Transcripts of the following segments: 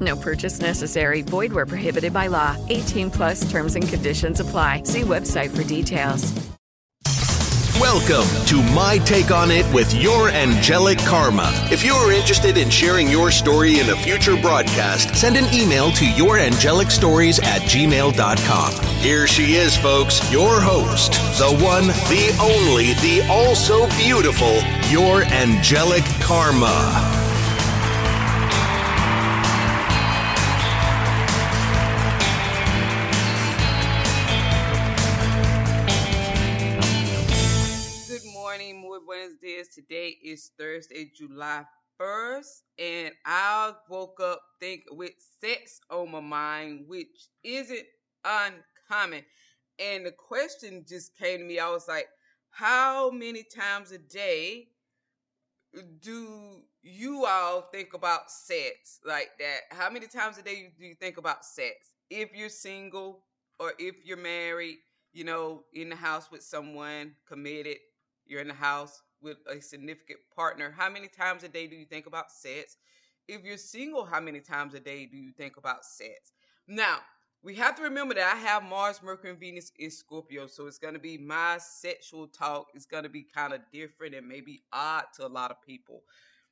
No purchase necessary. Void where prohibited by law. 18 plus terms and conditions apply. See website for details. Welcome to My Take on It with your angelic karma. If you are interested in sharing your story in a future broadcast, send an email to yourangelicstories at gmail.com. Here she is, folks, your host, the one, the only, the also beautiful, your angelic karma. Morning, muy buenos dias. Today is Thursday, July 1st, and I woke up think with sex on my mind, which isn't uncommon. And the question just came to me. I was like, how many times a day do you all think about sex like that? How many times a day do you think about sex? If you're single or if you're married, you know, in the house with someone committed, you're in the house with a significant partner. How many times a day do you think about sex? If you're single, how many times a day do you think about sex? Now, we have to remember that I have Mars, Mercury, and Venus in Scorpio, so it's going to be my sexual talk. It's going to be kind of different and maybe odd to a lot of people.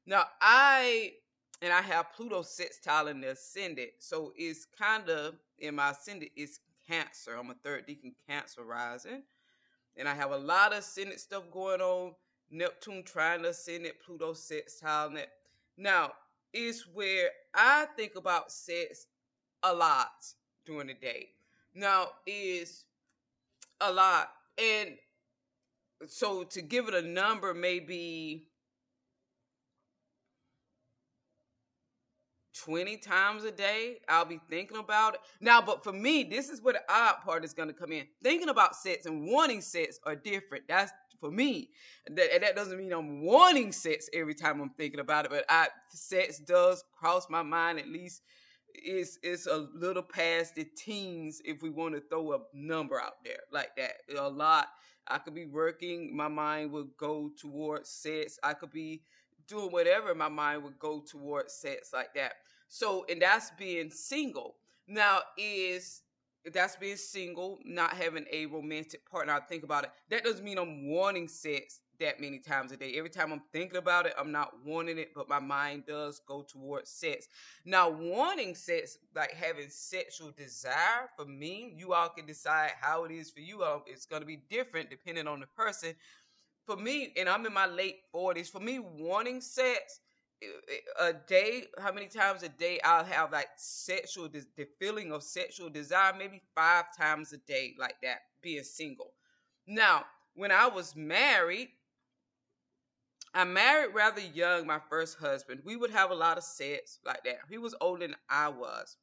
Now, I and I have Pluto sextile in the ascendant, so it's kind of in my ascendant. It's Cancer. I'm a third decan Cancer rising, and I have a lot of ascendant stuff going on. Neptune trying to ascendant, Pluto sextile. Net. Now, is where I think about sex a lot during the day. Now is a lot. And so to give it a number, maybe 20 times a day, I'll be thinking about it. Now, but for me, this is where the odd part is going to come in. Thinking about sex and wanting sex are different. That's for me. That, and that doesn't mean I'm wanting sex every time I'm thinking about it, but I, sex does cross my mind at least it's it's a little past the teens if we want to throw a number out there like that. A lot. I could be working, my mind would go towards sex. I could be doing whatever, my mind would go towards sex like that. So, and that's being single. Now, is that's being single, not having a romantic partner. I think about it. That doesn't mean I'm wanting sex that many times a day. Every time I'm thinking about it, I'm not wanting it, but my mind does go towards sex. Now, wanting sex, like having sexual desire, for me, you all can decide how it is for you. Um, it's going to be different depending on the person. For me, and I'm in my late 40s, for me, wanting sex, a day, how many times a day I'll have like sexual, the feeling of sexual desire, maybe five times a day, like that, being single. Now, when I was married, I married rather young, my first husband. We would have a lot of sex like that. He was older than I was.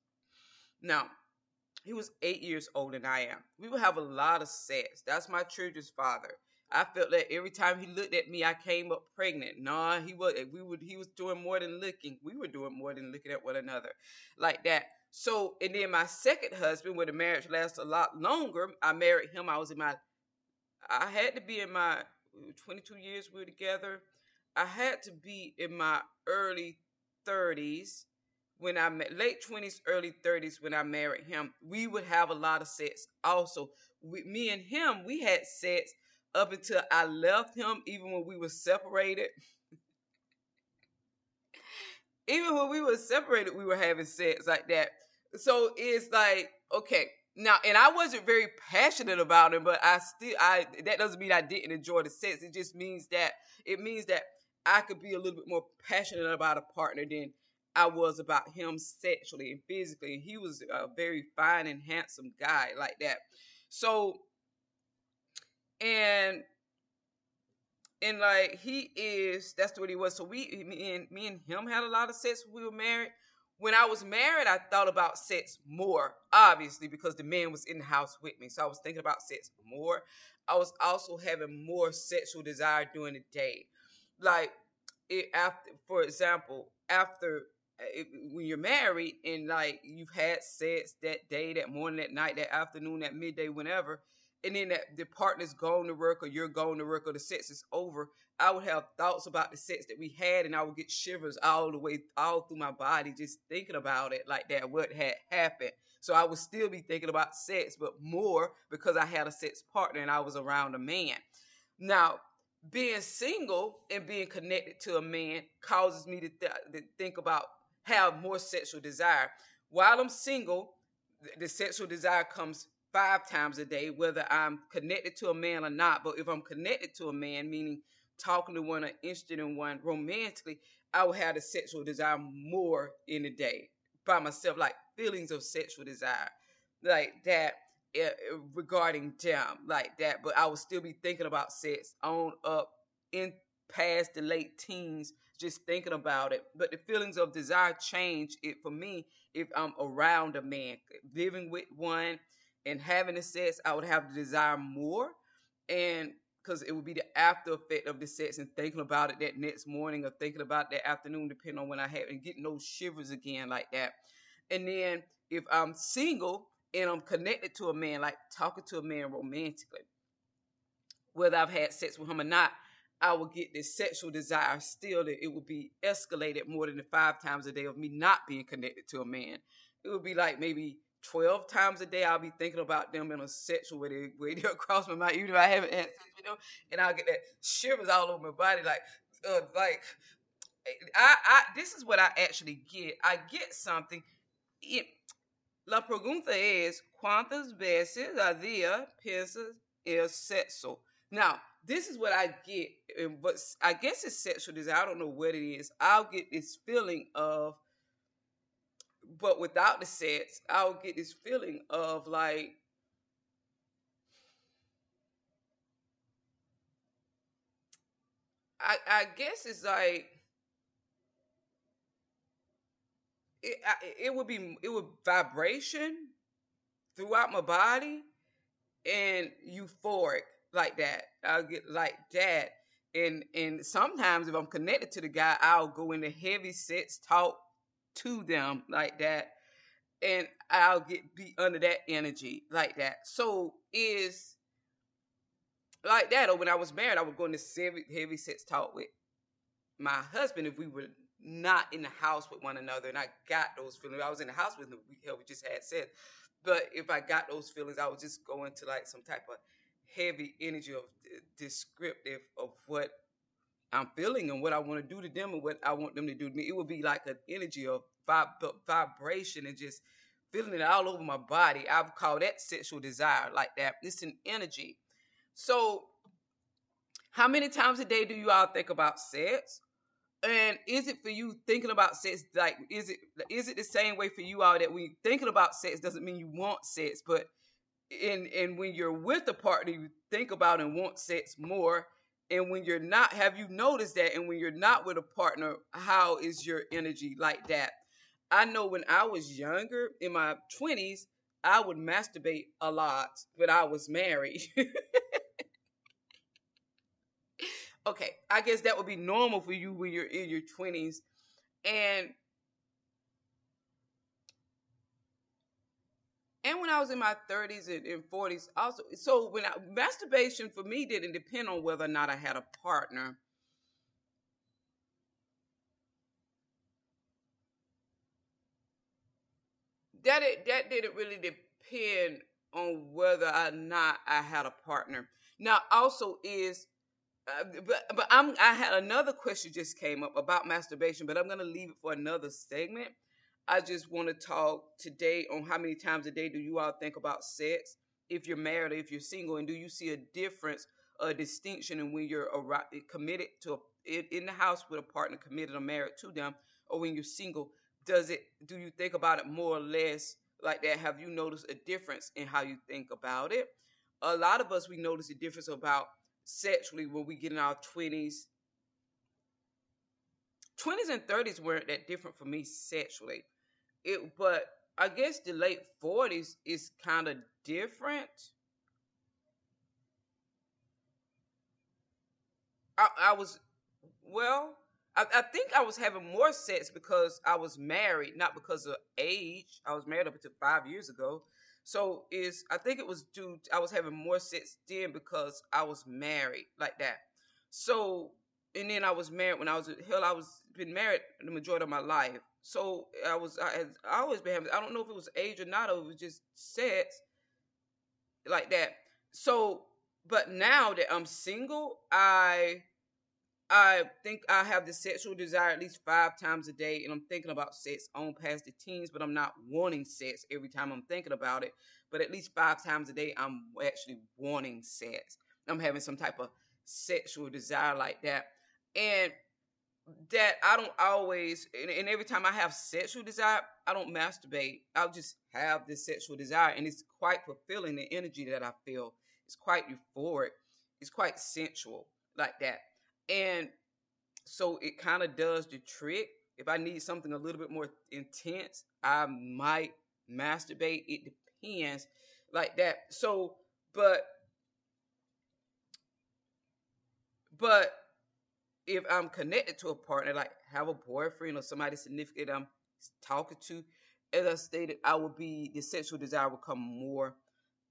Now, he was eight years older than I am. We would have a lot of sex. That's my children's father. I felt that every time he looked at me, I came up pregnant. Nah, he was we would he was doing more than looking. We were doing more than looking at one another. Like that. So and then my second husband, where the marriage lasted a lot longer, I married him. I was in my I had to be in my 22 years we were together. I had to be in my early 30s when I met late 20s, early 30s when I married him. We would have a lot of sex. Also, we, me and him, we had sex up until I left him, even when we were separated. even when we were separated, we were having sex like that. So it's like, okay, now, and I wasn't very passionate about it, but I still, I that doesn't mean I didn't enjoy the sex. It just means that it means that I could be a little bit more passionate about a partner than I was about him sexually and physically. He was a very fine and handsome guy like that. So, and and like he is, that's what he was. So we, me and me and him had a lot of sex when we were married. When I was married, I thought about sex more, obviously, because the man was in the house with me. So I was thinking about sex more. I was also having more sexual desire during the day. Like, it, after, for example, after eh, if, when you're married and like you've had sex that day, that morning, that night, that afternoon, that midday, whenever, and then that the partner's going to work or you're going to work or the sex is over, I would have thoughts about the sex that we had and I would get shivers all the way all through my body just thinking about it like that, what had happened. So I would still be thinking about sex, but more because I had a sex partner and I was around a man. Now, being single and being connected to a man causes me to, th- to think about have more sexual desire. While I'm single, the sexual desire comes five times a day, whether I'm connected to a man or not. But if I'm connected to a man, meaning talking to one or interested in one romantically, I will have the sexual desire more in a day by myself, like feelings of sexual desire, like that uh, regarding them, like that. But I will still be thinking about sex on up in past the late teens just thinking about it. But the feelings of desire change it for me if I'm around a man, living with one and having the sex. I would have the desire more, and because it would be the after effect of the sex and thinking about it that next morning or thinking about that afternoon, depending on when I have and getting those shivers again like that. And then if I'm single and I'm connected to a man, like talking to a man romantically, whether I've had sex with him or not, I will get this sexual desire still that it would be escalated more than the five times a day of me not being connected to a man. It would be like maybe 12 times a day I'll be thinking about them in a sexual way. They, way they across my mind, even if I haven't had sex with them. And I'll get that shivers all over my body. Like, uh, like, I, I, this is what I actually get. I get something. It, la pregunta es, ¿cuántas veces a día piensas el sexo? Now, this is what I get, but I guess it's sexual desire. I don't know what it is. I'll get this feeling of, but without the sex, I'll get this feeling of like, I, I guess it's like it, it would be it would vibration throughout my body and euphoric like that. I'll get like that. And and sometimes if I'm connected to the guy, I'll go into heavy sets, talk to them like that. And I'll get be under that energy like that. So is like that. Or when I was married, I would go into heavy, heavy sets talk with my husband if we were not in the house with one another and I got those feelings. I was in the house with him, we, hell, we just had sex. But if I got those feelings, I would just go into like some type of heavy energy of descriptive of what I'm feeling and what I want to do to them and what I want them to do to me. It would be like an energy of vib- vibration and just feeling it all over my body. I would call that sexual desire like that. It's an energy. So, how many times a day do you all think about sex? And is it for you thinking about sex like is it is it the same way for you all that we thinking about sex doesn't mean you want sex, but and and when you're with a partner, you think about and want sex more. And when you're not, have you noticed that? And when you're not with a partner, how is your energy like that? I know when I was younger, in my 20s, I would masturbate a lot, but I was married. okay, I guess that would be normal for you when you're in your 20s. And and when I was in my 30s and, and 40s, also. So when I, masturbation for me didn't depend on whether or not I had a partner. That it, that didn't really depend on whether or not I had a partner. Now, also is, uh, but but I'm I had another question just came up about masturbation, but I'm gonna leave it for another segment. I just want to talk today on how many times a day do you all think about sex if you're married or if you're single, and do you see a difference, a distinction in when you're committed to a, in the house with a partner committed or married to them, or when you're single? Does it? Do you think about it more or less like that? Have you noticed a difference in how you think about it? A lot of us we notice a difference about sexually when we get in our twenties. 20s and 30s weren't that different for me sexually it but I guess the late forties is kind of different. I, I was well, I, I, think I was having more sex because I was married, not because of age. I was married up until five years ago. So is I think it was due I was having more sex then because I was married like that. So and then I was married when I was hell I was been married the majority of my life. So I was I had always been having I don't know if it was age or not or it was just sex like that. So but now that I'm single, I I think I have the sexual desire at least five times a day, and I'm thinking about sex on past the teens, but I'm not wanting sex every time I'm thinking about it. But at least five times a day, I'm actually wanting sex. I'm having some type of sexual desire like that. And that I don't always, and, and, every time I have sexual desire, I don't masturbate. I'll just have this sexual desire, and it's quite fulfilling. The energy that I feel is quite euphoric. It's quite sensual, like that, and so it kind of does the trick. If I need something a little bit more intense, I might masturbate. It depends, like that. So, but, but if I'm connected to a partner, like have a boyfriend or somebody significant I'm talking to, as I stated, I will be the sexual desire will come more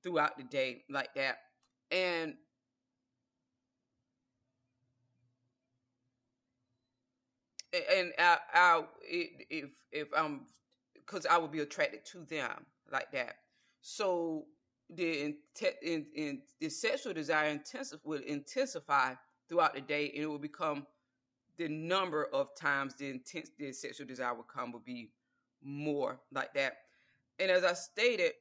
throughout the day, like that. And and I, I if if I'm because I would be attracted to them like that. So the in, in, the sexual desire intensive will intensify throughout the day, and it will become the number of times the intense the sexual desire will come will be more like that. And as I stated,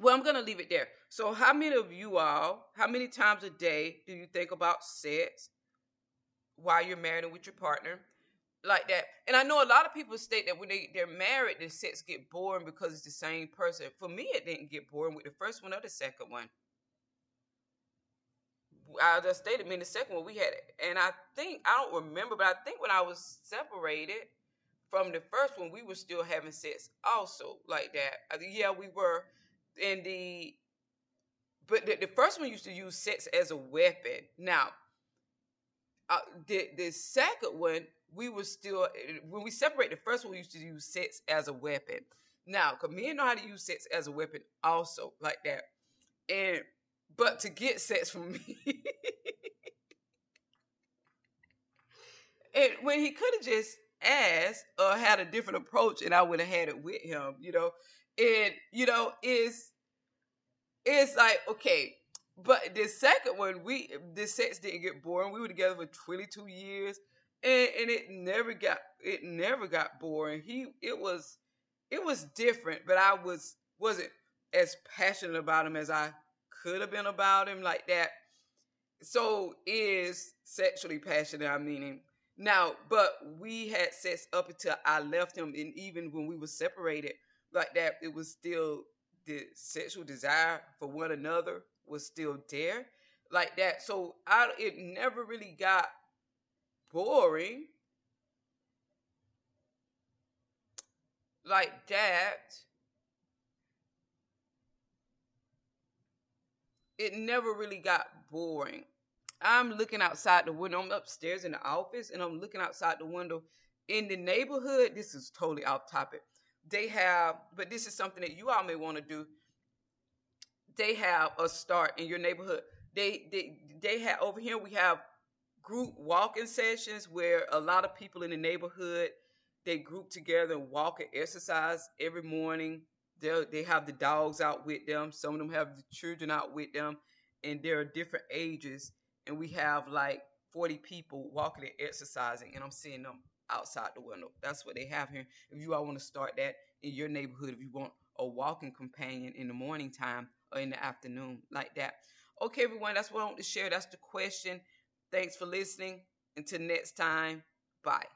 well, I'm gonna leave it there. So, how many of you all, how many times a day do you think about sex while you're married and with your partner? Like that. And I know a lot of people state that when they, they're married, the sex get boring because it's the same person. For me, it didn't get boring with the first one or the second one. I just stated, I mean, the second one we had, and I think I don't remember, but I think when I was separated from the first one, we were still having sex, also like that. Yeah, we were in the, but the, the first one used to use sex as a weapon. Now, uh, the the second one, we were still when we separate. The first one used to use sex as a weapon. Now, cause men know how to use sex as a weapon, also like that, and but to get sex from me. and when he could have just asked or had a different approach and I would have had it with him, you know. And, you know, it's it's like, okay, but the second one, we the sex didn't get boring. We were together for 22 years. And, and it never got it never got boring. He it was it was different, but I was wasn't as passionate about him as I could have been about him like that. So is sexually passionate, I mean Now, but we had sex up until I left him, and even when we were separated, like that, it was still the sexual desire for one another was still there, like that. So I, it never really got boring, like that. It never really got boring. I'm looking outside the window. I'm upstairs in the office and I'm looking outside the window in the neighborhood. This is totally off topic, they have, but this is something that you all may want to do. They have a start in your neighborhood. They they they have over here. We have group walking sessions where a lot of people in the neighborhood they group together and walk and exercise every morning. They they have the dogs out with them. Some of them have the children out with them, and there are different ages. And we have like 40 people walking and exercising, and I'm seeing them outside the window. That's what they have here. If you all want to start that in your neighborhood, if you want a walking companion in the morning time or in the afternoon, like that. Okay, everyone, that's what I want to share. That's the question. Thanks for listening. Until next time, bye.